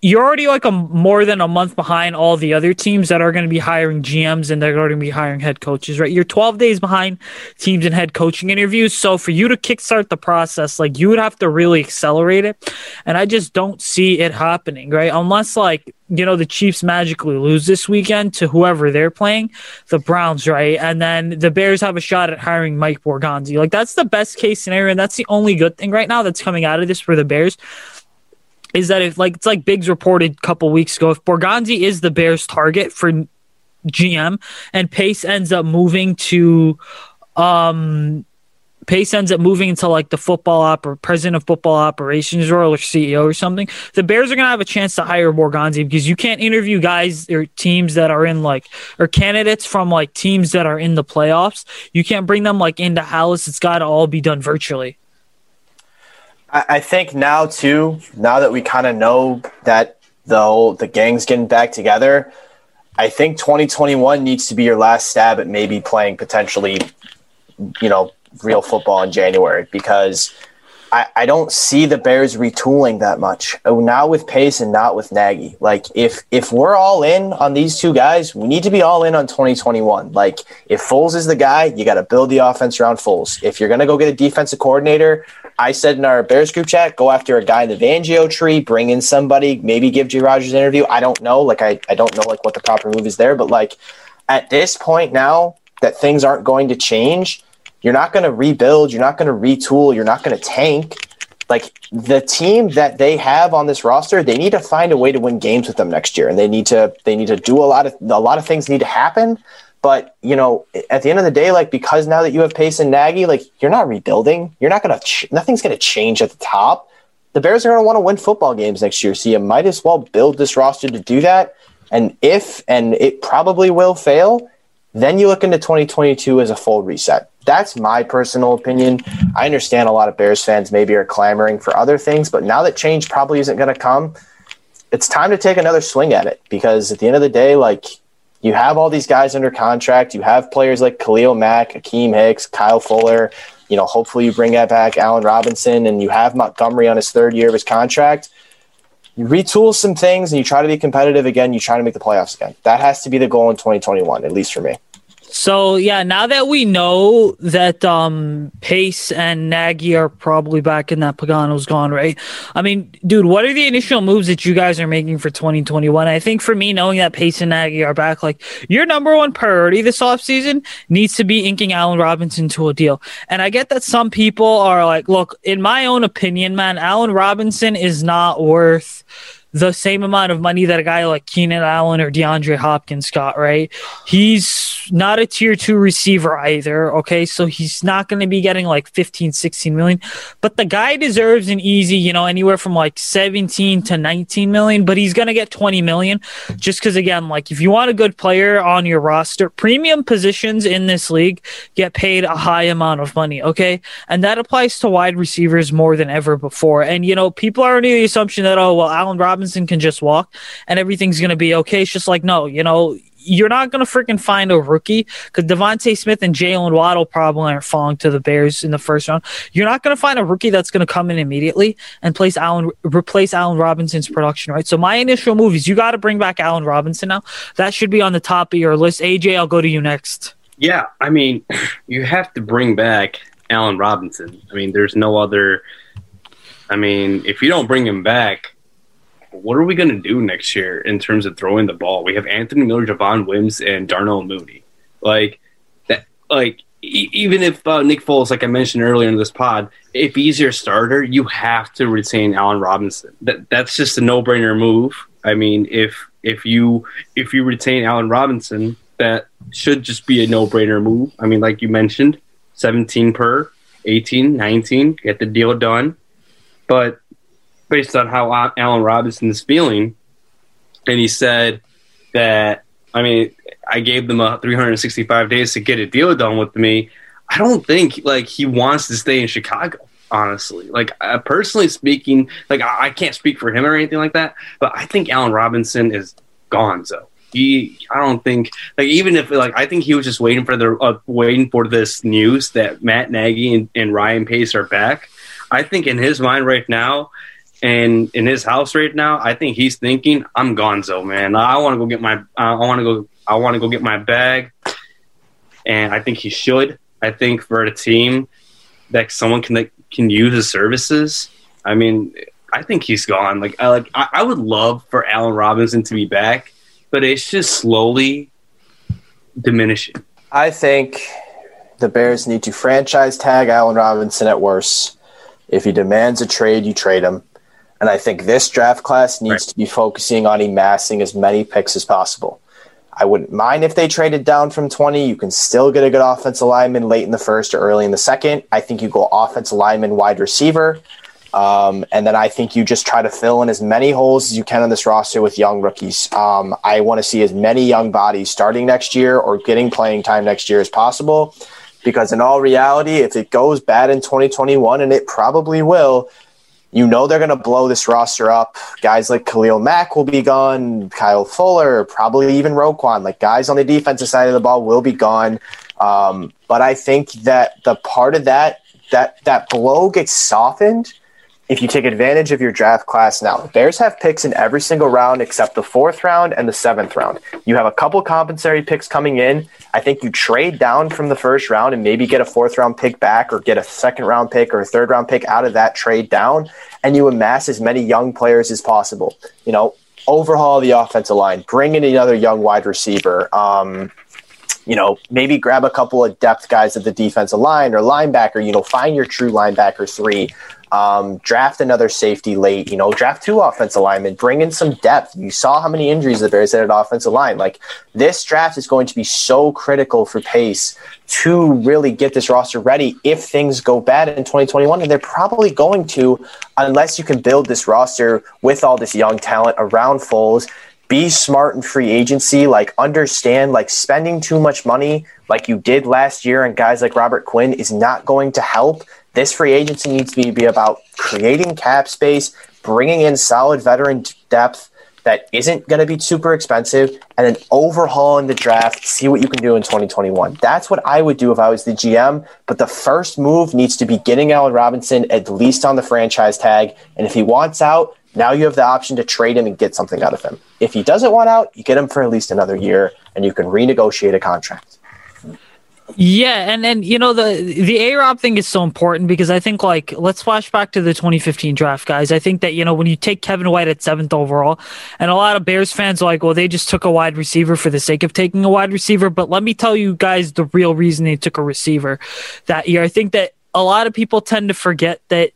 you're already like a more than a month behind all the other teams that are going to be hiring GMs and they're going to be hiring head coaches, right? You're 12 days behind teams and head coaching interviews. So for you to kickstart the process, like you would have to really accelerate it. And I just don't see it happening, right? Unless like, you know, the Chiefs magically lose this weekend to whoever they're playing, the Browns, right? And then the Bears have a shot at hiring Mike Borgonzi. Like that's the best case scenario. And that's the only good thing right now that's coming out of this for the Bears is that if like it's like Biggs reported a couple weeks ago, if Borgonzi is the Bears' target for GM and Pace ends up moving to um Pace ends up moving into like the football op or president of football operations role or CEO or something. The Bears are gonna have a chance to hire Borgonzi because you can't interview guys or teams that are in like or candidates from like teams that are in the playoffs. You can't bring them like into Dallas. It's got to all be done virtually. I, think now too, now that we kind of know that the whole, the gang's getting back together, I think 2021 needs to be your last stab at maybe playing potentially, you know, real football in January because I, I don't see the Bears retooling that much. Oh, now with Pace and not with Nagy. Like if if we're all in on these two guys, we need to be all in on 2021. Like if Foles is the guy, you got to build the offense around Foles. If you're gonna go get a defensive coordinator, I said in our Bears group chat, go after a guy in the Fangio tree, bring in somebody, maybe give Jay Rodgers an interview. I don't know. Like I, I don't know like what the proper move is there, but like at this point now that things aren't going to change, you're not going to rebuild, you're not going to retool, you're not going to tank. Like the team that they have on this roster, they need to find a way to win games with them next year, and they need to they need to do a lot of a lot of things need to happen. But you know, at the end of the day, like because now that you have Pace and Nagy, like you're not rebuilding. You're not gonna. Ch- nothing's gonna change at the top. The Bears are gonna want to win football games next year, so you might as well build this roster to do that. And if and it probably will fail, then you look into 2022 as a full reset. That's my personal opinion. I understand a lot of Bears fans maybe are clamoring for other things, but now that change probably isn't going to come, it's time to take another swing at it because at the end of the day, like you have all these guys under contract. You have players like Khalil Mack, Akiem Hicks, Kyle Fuller. You know, hopefully you bring that back Allen Robinson, and you have Montgomery on his third year of his contract. You retool some things and you try to be competitive again. You try to make the playoffs again. That has to be the goal in 2021, at least for me. So yeah, now that we know that um, Pace and Nagy are probably back and that Pagano's gone, right? I mean, dude, what are the initial moves that you guys are making for 2021? I think for me, knowing that Pace and Nagy are back, like your number one priority this offseason needs to be inking Allen Robinson to a deal. And I get that some people are like, look, in my own opinion, man, Allen Robinson is not worth the same amount of money that a guy like Keenan Allen or DeAndre Hopkins got, right? He's not a tier two receiver either. Okay. So he's not going to be getting like 15, 16 million, but the guy deserves an easy, you know, anywhere from like 17 to 19 million, but he's going to get 20 million just because, again, like if you want a good player on your roster, premium positions in this league get paid a high amount of money. Okay. And that applies to wide receivers more than ever before. And, you know, people are under the assumption that, oh, well, Allen Robinson can just walk and everything's going to be okay. It's just like, no, you know, you're not going to freaking find a rookie because DeVonta Smith and Jaylen Waddle probably aren't falling to the Bears in the first round. You're not going to find a rookie that's going to come in immediately and place Allen, replace Allen Robinson's production, right? So my initial move is you got to bring back Allen Robinson now. That should be on the top of your list. AJ, I'll go to you next. Yeah, I mean, you have to bring back Allen Robinson. I mean, there's no other. I mean, if you don't bring him back, what are we going to do next year in terms of throwing the ball? We have Anthony Miller, Javon Wims, and Darnell Mooney. Like that, like e- even if uh, Nick Foles, like I mentioned earlier in this pod, if he's your starter, you have to retain Allen Robinson. That that's just a no brainer move. I mean, if if you if you retain Allen Robinson, that should just be a no brainer move. I mean, like you mentioned, 17 per, 18, 19, get the deal done. But based on how Allen Robinson is feeling, and he said that I mean I gave them a 365 days to get a deal done with me. I don't think like he wants to stay in Chicago. Honestly, like uh, personally speaking, like I, I, can't speak for him or anything like that, but I think Allen Robinson is gone. So he, I don't think like even if like I think he was just waiting for the uh, waiting for this news that Matt Nagy and, and Ryan Pace are back. I think in his mind right now, and in his house right now, I think he's thinking, "I'm Gonzo, man. I want to go get my. I want to go. I want to go get my bag." And I think he should. I think for a team that someone can that can use his services. I mean, I think he's gone. Like, I like. I, I would love for Allen Robinson to be back, but it's just slowly diminishing. I think the Bears need to franchise tag Allen Robinson at worst. If he demands a trade, you trade him. And I think this draft class needs right. to be focusing on amassing as many picks as possible. I wouldn't mind if they traded down from 20. You can still get a good offensive lineman late in the first or early in the second. I think you go offensive lineman, wide receiver. Um, and then I think you just try to fill in as many holes as you can on this roster with young rookies. Um, I want to see as many young bodies starting next year or getting playing time next year as possible. Because in all reality, if it goes bad in 2021, and it probably will, you know they're going to blow this roster up. Guys like Khalil Mack will be gone, Kyle Fuller, probably even Roquan. Like guys on the defensive side of the ball will be gone. Um, but I think that the part of that that that blow gets softened if you take advantage of your draft class now. Bears have picks in every single round except the fourth round and the seventh round. You have a couple compensatory picks coming in. I think you trade down from the first round and maybe get a fourth round pick back or get a second round pick or a third round pick out of that trade down, and you amass as many young players as possible. You know, overhaul the offensive line, bring in another young wide receiver. Um, you know, maybe grab a couple of depth guys at the defensive line or linebacker, you know, find your true linebacker three. Um, draft another safety late, you know, draft two offensive linemen, bring in some depth. You saw how many injuries the Bears had at offensive line. Like this draft is going to be so critical for Pace to really get this roster ready if things go bad in 2021. And they're probably going to, unless you can build this roster with all this young talent around Foles be smart in free agency, like understand like spending too much money like you did last year and guys like Robert Quinn is not going to help. This free agency needs to be, about creating cap space, bringing in solid veteran depth that isn't going to be super expensive, and then overhauling the draft, see what you can do in 2021. That's what I would do if I was the GM. But the first move needs to be getting Allen Robinson at least on the franchise tag. And if he wants out, now you have the option to trade him and get something out of him. If he doesn't want out, you get him for at least another year and you can renegotiate a contract. Yeah, and and you know the the A Rob thing is so important because I think like let's flash back to the 2015 draft, guys. I think that you know when you take Kevin White at seventh overall, and a lot of Bears fans are like, well, they just took a wide receiver for the sake of taking a wide receiver. But let me tell you guys the real reason they took a receiver that year. I think that a lot of people tend to forget that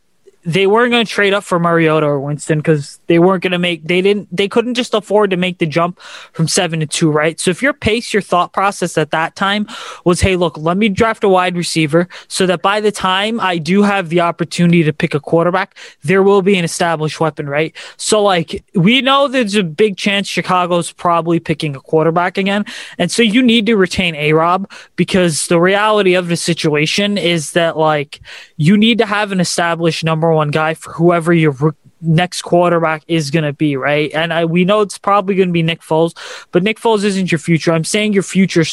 they weren't going to trade up for Mariota or Winston because they weren't going to make they didn't they couldn't just afford to make the jump from seven to two, right? So if your pace, your thought process at that time was, hey, look, let me draft a wide receiver so that by the time I do have the opportunity to pick a quarterback, there will be an established weapon, right? So like we know there's a big chance Chicago's probably picking a quarterback again, and so you need to retain A Rob because the reality of the situation is that like you need to have an established number one guy for whoever your next quarterback is going to be, right? And I, we know it's probably going to be Nick Foles, but Nick Foles isn't your future. I'm saying your future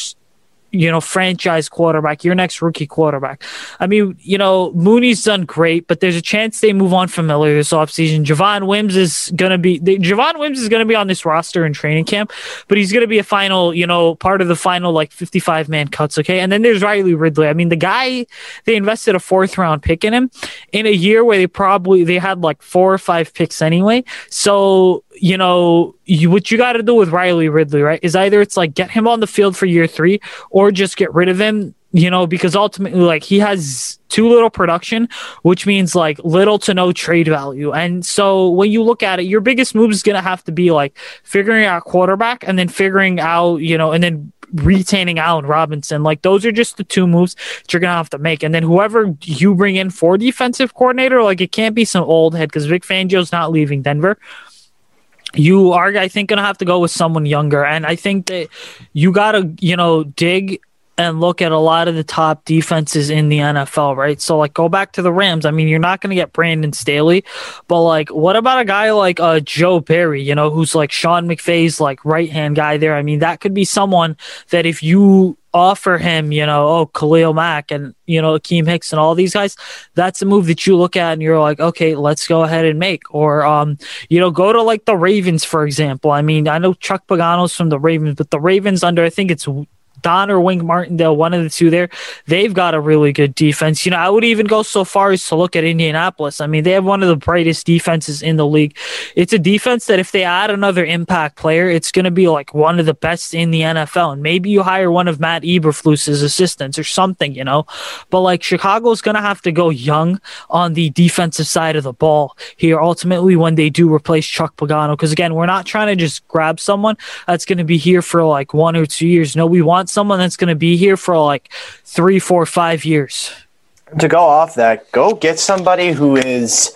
you know, franchise quarterback, your next rookie quarterback. I mean, you know, Mooney's done great, but there's a chance they move on from Miller this offseason. Javon Wims is going to be, they, Javon Wims is going to be on this roster in training camp, but he's going to be a final, you know, part of the final like 55 man cuts. Okay. And then there's Riley Ridley. I mean, the guy, they invested a fourth round pick in him in a year where they probably, they had like four or five picks anyway. So, you know, you, what you got to do with Riley Ridley, right, is either it's like get him on the field for year three or just get rid of him, you know, because ultimately, like, he has too little production, which means like little to no trade value. And so when you look at it, your biggest move is going to have to be like figuring out quarterback and then figuring out, you know, and then retaining Allen Robinson. Like those are just the two moves that you're gonna have to make. And then whoever you bring in for defensive coordinator, like it can't be some old head because Vic Fangio's not leaving Denver you are, I think, to have to go with someone younger. And I think that you got to, you know, dig and look at a lot of the top defenses in the NFL, right? So, like, go back to the Rams. I mean, you're not going to get Brandon Staley, but like, what about a guy like uh, Joe Barry, you know, who's like Sean McVay's like right hand guy there? I mean, that could be someone that if you offer him, you know, oh, Khalil Mack and, you know, Akiem Hicks and all these guys, that's a move that you look at and you're like, okay, let's go ahead and make. Or, um, you know, go to like the Ravens, for example. I mean, I know Chuck Pagano's from the Ravens, but the Ravens under, I think it's Don or Wink Martindale, one of the two there, they've got a really good defense. You know, I would even go so far as to look at Indianapolis. I mean, they have one of the brightest defenses in the league. It's a defense that if they add another impact player, it's going to be like one of the best in the NFL. And maybe you hire one of Matt Eberflus's assistants or something, you know. But like Chicago's going to have to go young on the defensive side of the ball here ultimately when they do replace Chuck Pagano. Because again, we're not trying to just grab someone that's going to be here for like one or two years. No, we want someone that's going to be here for like three, four, five years. To go off that, go get somebody who is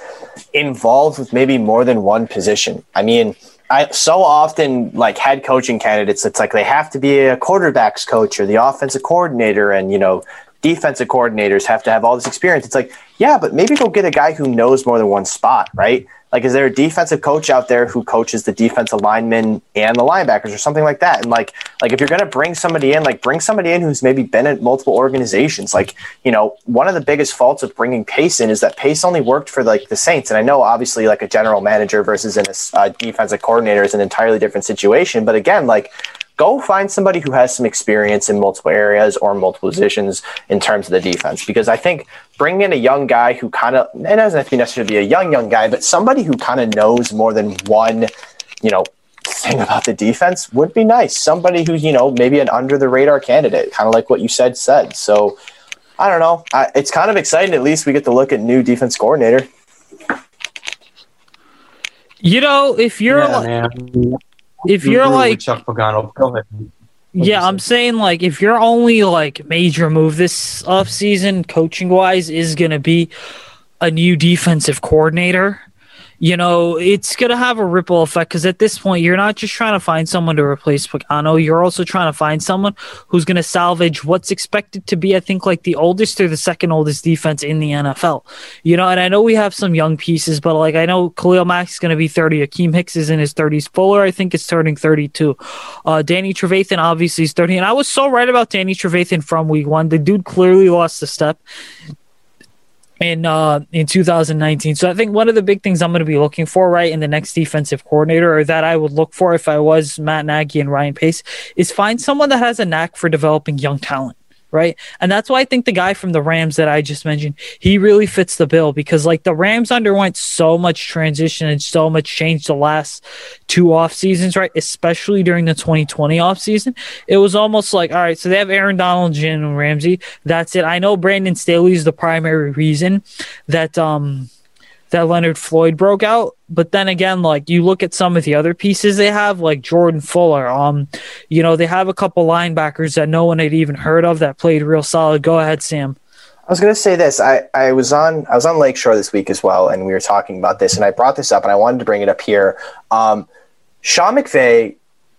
involved with maybe more than one position. I mean, I so often like head coaching candidates, it's like they have to be a quarterbacks coach or the offensive coordinator, and you know, defensive coordinators have to have all this experience. It's like, yeah, but maybe go get a guy who knows more than one spot, right? Like, is there a defensive coach out there who coaches the defensive linemen and the linebackers or something like that? And like, like if you're going to bring somebody in, like bring somebody in who's maybe been at multiple organizations. Like, you know, one of the biggest faults of bringing Pace in is that Pace only worked for like the Saints. And I know obviously like a general manager versus a uh, defensive coordinator is an entirely different situation. But again, like go find somebody who has some experience in multiple areas or multiple positions in terms of the defense. Because I think bringing in a young guy who kind of, it doesn't have to be necessarily be a young, young guy, but somebody who kind of knows more than one, you know, thing about the defense would be nice. Somebody who's, you know, maybe an under the radar candidate, kind of like what you said, said. So I don't know. I, it's kind of exciting. At least we get to look at new defense coordinator. You know, if you're yeah, like, if you're like Chuck Pagano, go ahead. yeah, I'm saying like if your only like major move this offseason coaching wise, is gonna be a new defensive coordinator, you know, it's going to have a ripple effect because at this point, you're not just trying to find someone to replace Pagano. You're also trying to find someone who's going to salvage what's expected to be, I think, like the oldest or the second oldest defense in the NFL. You know, and I know we have some young pieces, but like I know Khalil is going to be 30. Akiem Hicks is in his 30s. Fuller, I think, is turning 32. Uh, Danny Trevathan obviously is 30. And I was so right about Danny Trevathan from week one. The dude clearly lost a step in uh, in 2019. So I think one of the big things I'm going to be looking for right in the next defensive coordinator, or that I would look for if I was Matt Nagy and Ryan Pace, is find someone that has a knack for developing young talent right? And that's why I think the guy from the Rams that I just mentioned, he really fits the bill because like the Rams underwent so much transition and so much change the last two off seasons, right? Especially during the 2020 off season. It was almost like, all right, so they have Aaron Donald, Jalen Ramsey. That's it. I know Brandon Staley is the primary reason that um that Leonard Floyd broke out. But then again, like you look at some of the other pieces they have, like Jordan Fuller. Um, you know, they have a couple linebackers that no one had even heard of that played real solid. Go ahead, Sam. I was going to say this. I, I was on I was on Lakeshore this week as well, and we were talking about this, and I brought this up, and I wanted to bring it up here. Um, Sean McVay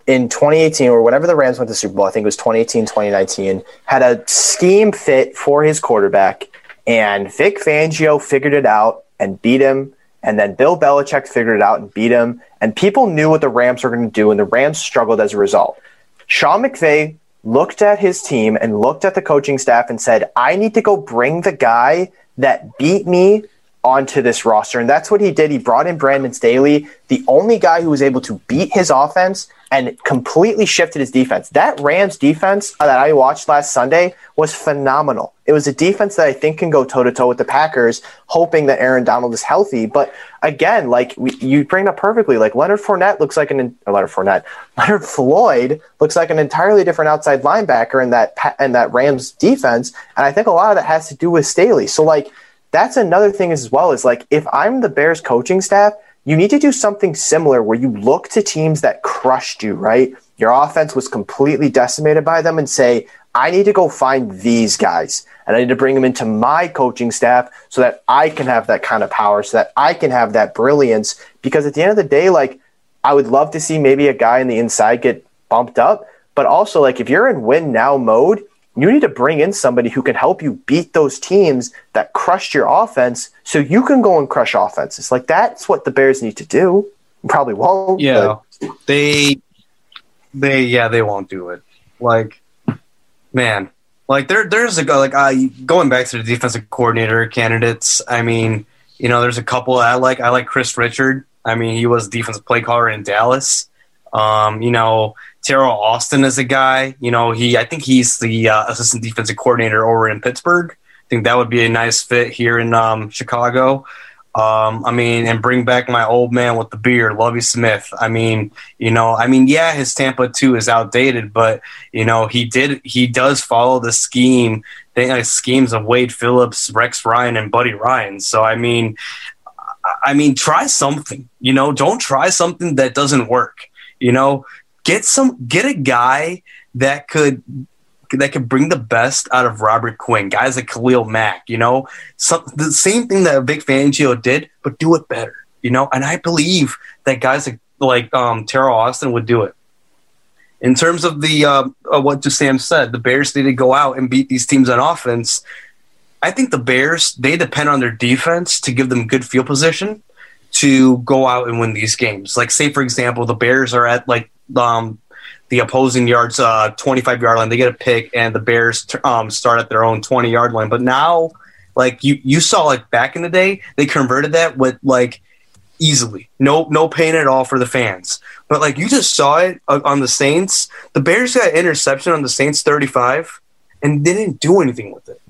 in 2018 or whenever the Rams went to Super Bowl, I think it was 2018, 2019, had a scheme fit for his quarterback, and Vic Fangio figured it out and beat him. And then Bill Belichick figured it out and beat him. And people knew what the Rams were going to do, and the Rams struggled as a result. Sean McVay looked at his team and looked at the coaching staff and said, I need to go bring the guy that beat me onto this roster. And that's what he did. He brought in Brandon Staley, the only guy who was able to beat his offense and completely shifted his defense. That Rams defense uh, that I watched last Sunday was phenomenal. It was a defense that I think can go toe to toe with the Packers, hoping that Aaron Donald is healthy. But again, like we, you bring up perfectly, like Leonard Fournette looks like an uh, Leonard Fournette, Leonard Floyd looks like an entirely different outside linebacker in that in that Rams defense, and I think a lot of that has to do with Staley. So like that's another thing as well is like if I'm the Bears coaching staff you need to do something similar where you look to teams that crushed you, right? Your offense was completely decimated by them and say, I need to go find these guys and I need to bring them into my coaching staff so that I can have that kind of power, so that I can have that brilliance. Because at the end of the day, like, I would love to see maybe a guy in the inside get bumped up. But also, like, if you're in win now mode, you need to bring in somebody who can help you beat those teams that crushed your offense so you can go and crush offenses. Like that's what the Bears need to do. Probably won't. Yeah. But. They they yeah, they won't do it. Like man, like there there's a like uh, going back to the defensive coordinator candidates, I mean, you know, there's a couple I like. I like Kris Richard. I mean, he was defensive play caller in Dallas. Um, you know, Teryl Austin is a guy. You know, he I think he's the uh, assistant defensive coordinator over in Pittsburgh. I think that would be a nice fit here in um, Chicago. Um, I mean, and bring back my old man with the beard, Lovie Smith. I mean, you know, I mean, yeah, his Tampa two is outdated, but you know, he did he does follow the scheme, the uh, schemes of Wade Phillips, Rex Ryan, and Buddy Ryan. So I mean, I mean, try something. You know, don't try something that doesn't work. You know, get some get a guy that could that could bring the best out of Robert Quinn, guys like Khalil Mack, you know, some, the same thing that Vic Fangio did, but do it better, you know. And I believe that guys like like um, Teryl Austin would do it. In terms of the uh, what Sam said, the Bears need to go out and beat these teams on offense. I think the Bears they depend on their defense to give them good field position to go out and win these games. Like say for example, the Bears are at like um, the opposing yards uh, 25 yard line. They get a pick, and the Bears um, start at their own 20 yard line. But now, like you you saw, like back in the day, they converted that with like easily, no no pain at all for the fans. But like you just saw it on the Saints. The Bears got interception on the Saints 35, and didn't do anything with it.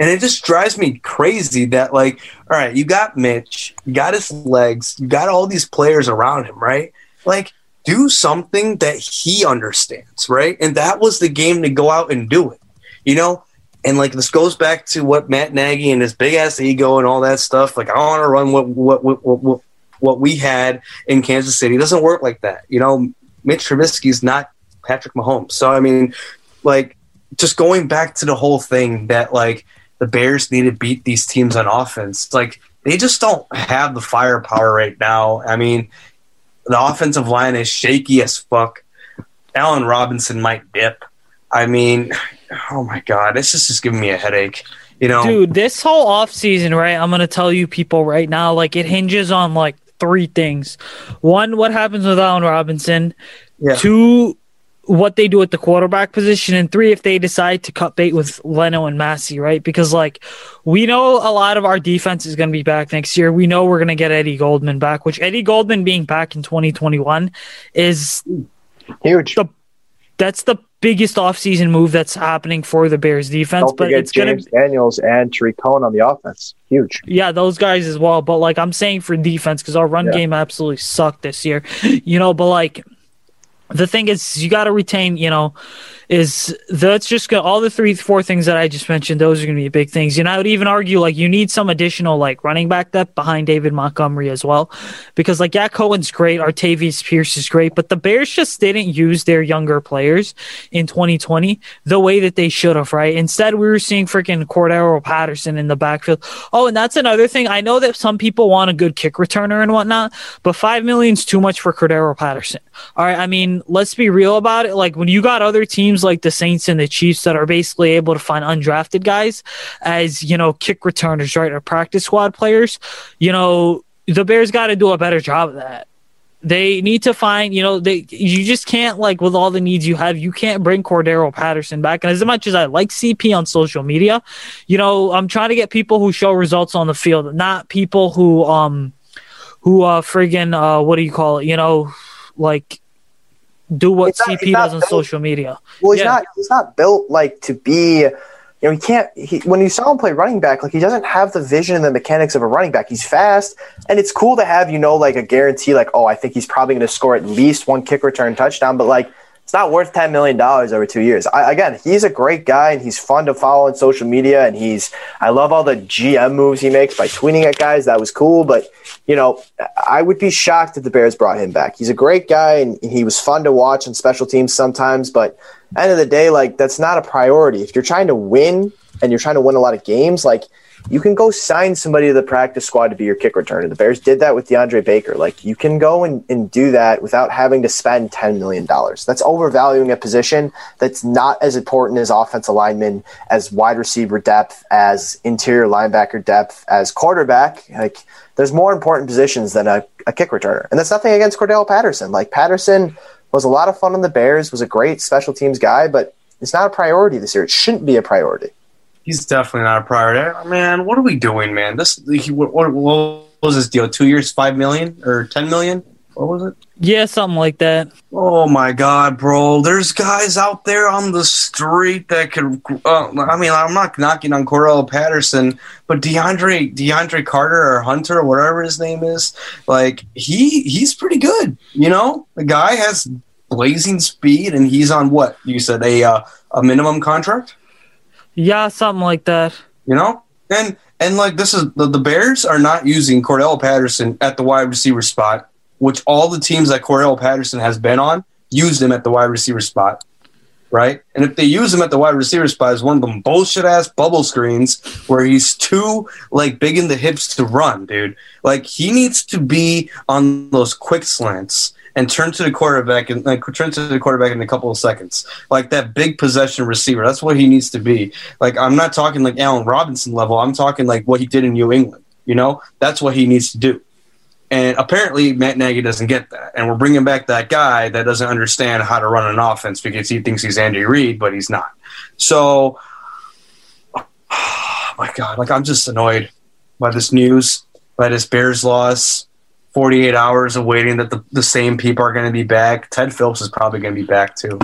And it just drives me crazy that, like, all right, you got Mitch, you got his legs, you got all these players around him, right? Like, do something that he understands, right? And that was the game to go out and do it, you know? And like this goes back to what Matt Nagy and his big ass ego and all that stuff. Like I want to run what what, what what what we had in Kansas City. It doesn't work like that, you know. Mitch Trubisky's not Patrick Mahomes, so I mean, like just going back to the whole thing that like the Bears need to beat these teams on offense. Like they just don't have the firepower right now. I mean, the offensive line is shaky as fuck. Allen Robinson might dip. I mean, oh my god, this is just giving me a headache. You know, dude, this whole off season, right? I'm gonna tell you people right now, like it hinges on like three things. One, what happens with Allen Robinson. Yeah. Two, what they do at the quarterback position, and three, if they decide to cut bait with Leno and Massie, right? Because like we know a lot of our defense is going to be back next year. We know we're going to get Eddie Goldman back, which Eddie Goldman being back in 2021 is huge. The, that's the biggest offseason move that's happening for the Bears defense. Don't but it's James gonna, Daniels and Tarik Cohen on the offense. Huge. Yeah, those guys as well. But like I'm saying for defense, because our run yeah. game absolutely sucked this year. You know, but like the thing is you got to retain you know is that's just gonna, all the three, four things that I just mentioned. Those are going to be big things. Know, I would even argue like you need some additional like running back depth behind David Montgomery as well, because like yeah, Cohen's great, Artavis Pierce is great, but the Bears just didn't use their younger players in 2020 the way that they should have. Right? Instead, we were seeing freaking Cordarrelle Patterson in the backfield. Oh, and that's another thing. I know that some people want a good kick returner and whatnot, but five million's too much for Cordarrelle Patterson. All right, I mean, let's be real about it. Like when you got other teams like the Saints and the Chiefs that are basically able to find undrafted guys as, you know, kick returners, right, or practice squad players, you know, the Bears got to do a better job of that. They need to find, you know, they you just can't like with all the needs you have, you can't bring Cordarrelle Patterson back. And as much as I like CP on social media, you know, I'm trying to get people who show results on the field, not people who um who uh friggin' uh what do you call it, you know, like do what CP does on built, social media. Well, he's yeah. not he's not built like to be. You know, he can't. He, when you saw him play running back, like he doesn't have the vision and the mechanics of a running back. He's fast, and it's cool to have you know like a guarantee, like oh, I think he's probably going to score at least one kick return touchdown. But like it's not worth $10 million over two years. I, again, he's a great guy and he's fun to follow on social media. And he's, I love all the GM moves he makes by tweeting at guys. That was cool. But, you know, I would be shocked if the Bears brought him back. He's a great guy and he was fun to watch on special teams sometimes. But end of the day, like, that's not a priority. If you're trying to win and you're trying to win a lot of games, like, you can go sign somebody to the practice squad to be your kick returner. The Bears did that with DeAndre Baker. Like you can go and, and do that without having to spend $10 million. That's overvaluing a position that's not as important as offensive lineman, as wide receiver depth, as interior linebacker depth, as quarterback. Like there's more important positions than a, a kick returner. And that's nothing against Cordarrelle Patterson. Like Patterson was a lot of fun on the Bears, was a great special teams guy, but it's not a priority this year. It shouldn't be a priority he's definitely not a priority. Man, what are we doing, man? This he, what, what, was this deal? Two years, five million or ten million? What was it? Yeah, something like that. Oh my god, bro! There's guys out there on the street that could. Uh, I mean, I'm not knocking on Cordarrelle Patterson, but DeAndre DeAndre Carter or Hunter or whatever his name is, like he he's pretty good. You know, the guy has blazing speed, and he's on what you said a uh, a minimum contract. Yeah, something like that. You know, and and like this is the, the Bears are not using Cordarrelle Patterson at the wide receiver spot, which all the teams that Cordarrelle Patterson has been on use him at the wide receiver spot, right? And if they use him at the wide receiver spot, is one of them bullshit ass bubble screens where he's too like big in the hips to run, dude. Like he needs to be on those quick slants and turn to the quarterback and like turn to the quarterback in a couple of seconds. Like that big possession receiver. That's what he needs to be. Like I'm not talking like Allen Robinson level. I'm talking like what he did in New England. You know, that's what he needs to do. And apparently, Matt Nagy doesn't get that. And we're bringing back that guy that doesn't understand how to run an offense because he thinks he's Andy Reid, but he's not. So, oh my God, like I'm just annoyed by this news, by this Bears loss. 48 hours of waiting that the, the same people are going to be back. Ted Phillips is probably going to be back too.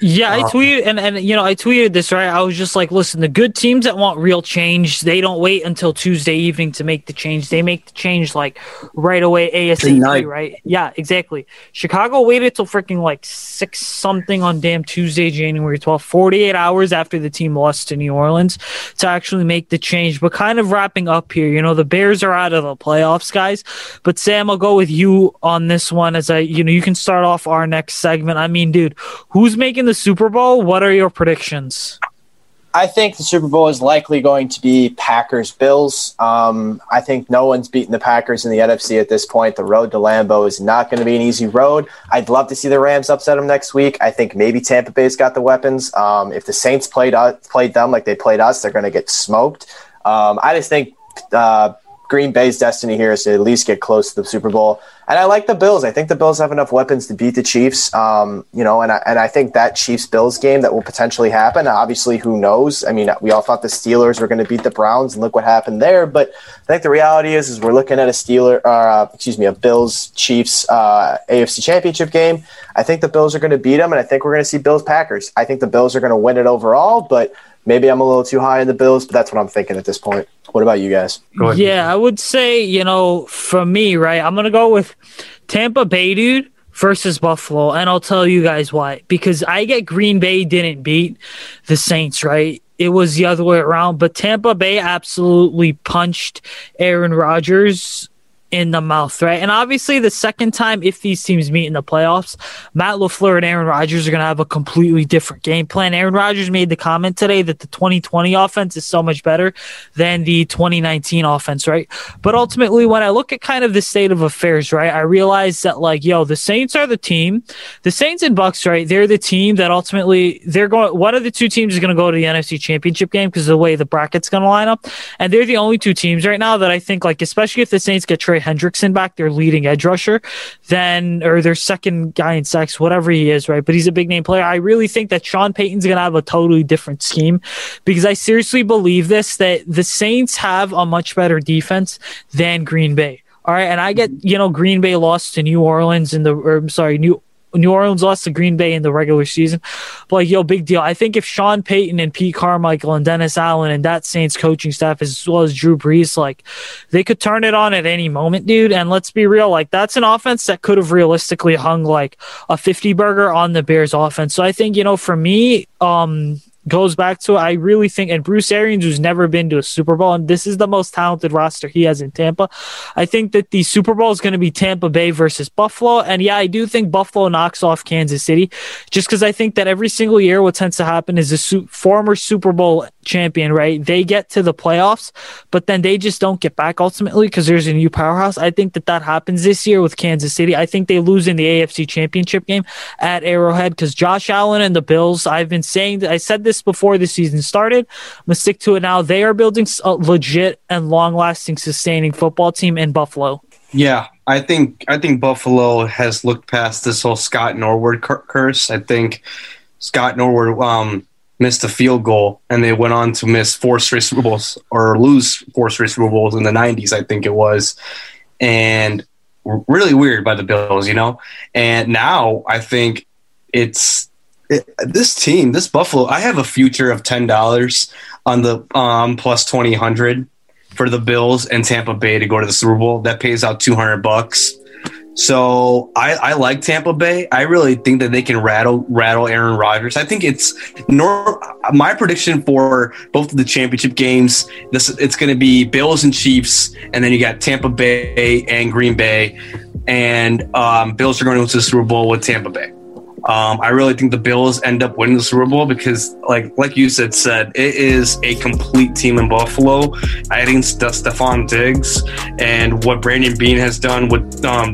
Yeah, I um, tweeted and, and you know I tweeted this right. I was just like, listen, the good teams that want real change, they don't wait until Tuesday evening to make the change. They make the change like right away, ASAP. Right? Yeah, exactly. Chicago waited till freaking like six something on damn Tuesday, January 12th, 48 hours after the team lost to New Orleans to actually make the change. But kind of wrapping up here, you know, the Bears are out of the playoffs, guys. But Sam, I'll go with you on this one as I, you know, you can start off our next segment. I mean, dude, who's making the the Super Bowl, what are your predictions? I think the Super Bowl is likely going to be Packers Bills. Um, I think no one's beaten the Packers in the NFC at this point. The road to Lambeau is not going to be an easy road. I'd love to see the Rams upset them next week. I think maybe Tampa Bay's got the weapons. Um, if the Saints played uh, played them like they played us, they're going to get smoked. Um, I just think uh, Green Bay's destiny here is to at least get close to the Super Bowl. And I like the Bills. I think the Bills have enough weapons to beat the Chiefs. Um, you know, and I, and I think that Chiefs Bills game that will potentially happen. Obviously, who knows? I mean, we all thought the Steelers were going to beat the Browns, and look what happened there. But I think the reality is, is we're looking at a Steeler, uh, excuse me, a Bills Chiefs uh, AFC Championship game. I think the Bills are going to beat them, and I think we're going to see Bills Packers. I think the Bills are going to win it overall, but maybe I'm a little too high in the Bills, but that's what I'm thinking at this point. What about you guys? Yeah, I would say, you know, for me, right, I'm going to go with Tampa Bay, dude, versus Buffalo, and I'll tell you guys why. Because I get Green Bay didn't beat the Saints, right? It was the other way around, but Tampa Bay absolutely punched Aaron Rodgers in the mouth, right? And obviously, the second time, if these teams meet in the playoffs, Matt LaFleur and Aaron Rodgers are going to have a completely different game plan. Aaron Rodgers made the comment today that the 2020 offense is so much better than the 2019 offense, right? But ultimately, when I look at kind of the state of affairs, right, I realize that, like, yo, the Saints are the team. The Saints and Bucks, right? They're the team that ultimately they're going, one of the two teams is going to go to the NFC Championship game because of the way the bracket's going to line up. And they're the only two teams right now that I think, like, especially if the Saints get Hendrickson back, their leading edge rusher, then or their second guy in sacks, whatever he is, right? But he's a big name player. I really think that Sean Payton's gonna have a totally different scheme because I seriously believe this that the Saints have a much better defense than Green Bay. All right, and I get you know Green Bay lost to New Orleans in the or I'm sorry New New Orleans lost to Green Bay in the regular season. But like, yo, big deal. I think if Sean Payton and Pete Carmichael and Dennis Allen and that Saints coaching staff as well as Drew Brees, like they could turn it on at any moment, dude. And let's be real, like that's an offense that could have realistically hung like a 50 burger on the Bears offense. So I think, you know, for me, um, goes back to I really think and Bruce Arians who's never been to a Super Bowl and this is the most talented roster he has in Tampa. I think that the Super Bowl is going to be Tampa Bay versus Buffalo and yeah, I do think Buffalo knocks off Kansas City just cuz I think that every single year what tends to happen is a su- former Super Bowl champion, right? They get to the playoffs, but then they just don't get back ultimately because there's a new powerhouse. I think that that happens this year with Kansas City. I think they lose in the AFC Championship game at Arrowhead because Josh Allen and the Bills. I've been saying that I said this before the season started. I'm gonna stick to it now. They are building a legit and long-lasting, sustaining football team in Buffalo. Yeah, I think I think Buffalo has looked past this whole Scott Norwood cur- curse. I think Scott Norwood um, missed a field goal, and they went on to miss four straight Super Bowls or lose four straight Super Bowls in the '90s, I think it was, and really weird by the Bills, you know. And now I think it's it, this team, this Buffalo. I have a future of ten dollars on the um, plus twenty hundred for the Bills and Tampa Bay to go to the Super Bowl. That pays out two hundred bucks. So I, I, like Tampa Bay. I really think that they can rattle rattle Aaron Rodgers. I think it's nor my prediction for both of the championship games. This it's going to be Bills and Chiefs, and then you got Tampa Bay and Green Bay, and um, Bills are going to the Super Bowl with Tampa Bay. Um, I really think the Bills end up winning the Super Bowl because, like like you said, said it is a complete team in Buffalo. I think St- Stefon Diggs and what Brandon Beane has done with um,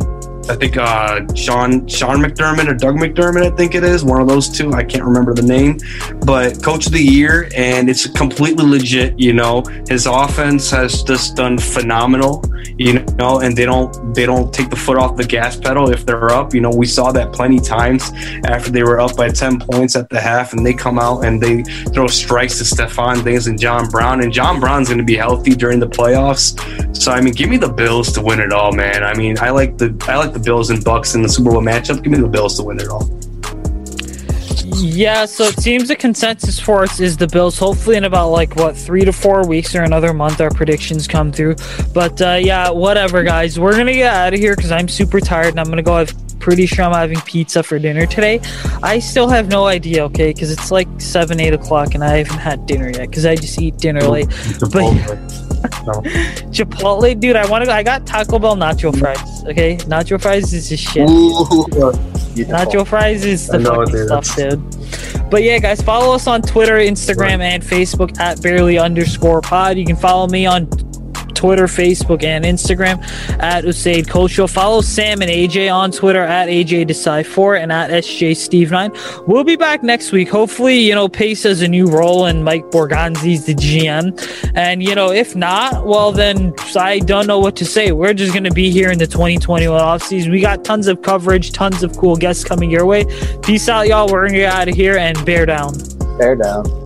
I think uh, Sean Sean McDermott or Doug McDermott, I think it is one of those two. I can't remember the name, but Coach of the Year, and it's completely legit. You know, his offense has just done phenomenal. You know, and they don't they don't take the foot off the gas pedal if they're up. You know, we saw that plenty times after they were up by ten points at the half, and they come out and they throw strikes to Stefon Diggs and John Brown, and John Brown's going to be healthy during the playoffs. So I mean, give me the Bills to win it all, man. I mean, I like the I like the Bills and Bucks in the Super Bowl matchup. Give me the Bills to win it all. Yeah, so it seems the consensus for us is the Bills. Hopefully, in about like what three to four weeks or another month, our predictions come through. But uh, yeah, whatever, guys. We're gonna get out of here because I'm super tired and I'm gonna go. have pretty sure I'm having pizza for dinner today. I still have no idea, okay, because it's like seven, eight o'clock and I haven't had dinner yet because I just eat dinner late. But Chipotle, dude, I want to go. I got Taco Bell nacho fries. Okay, nacho fries is just shit. Ooh. Nacho fries is the know, fucking dude. stuff, dude. But yeah, guys, follow us on Twitter, Instagram, and Facebook at barely underscore pod. You can follow me on Twitter, Facebook, and Instagram at Usayd Cultural. Follow Sam and AJ on Twitter at AJ Decide4 and at SJ Steve9. We'll be back next week. Hopefully, you know, Pace has a new role and Mike Borgonzi's the GM. And, you know, if not, well, then I don't know what to say. We're just going to be here in the 2021 offseason. We got tons of coverage, tons of cool guests coming your way. Peace out, y'all. We're going to get out of here and bear down. Bear down.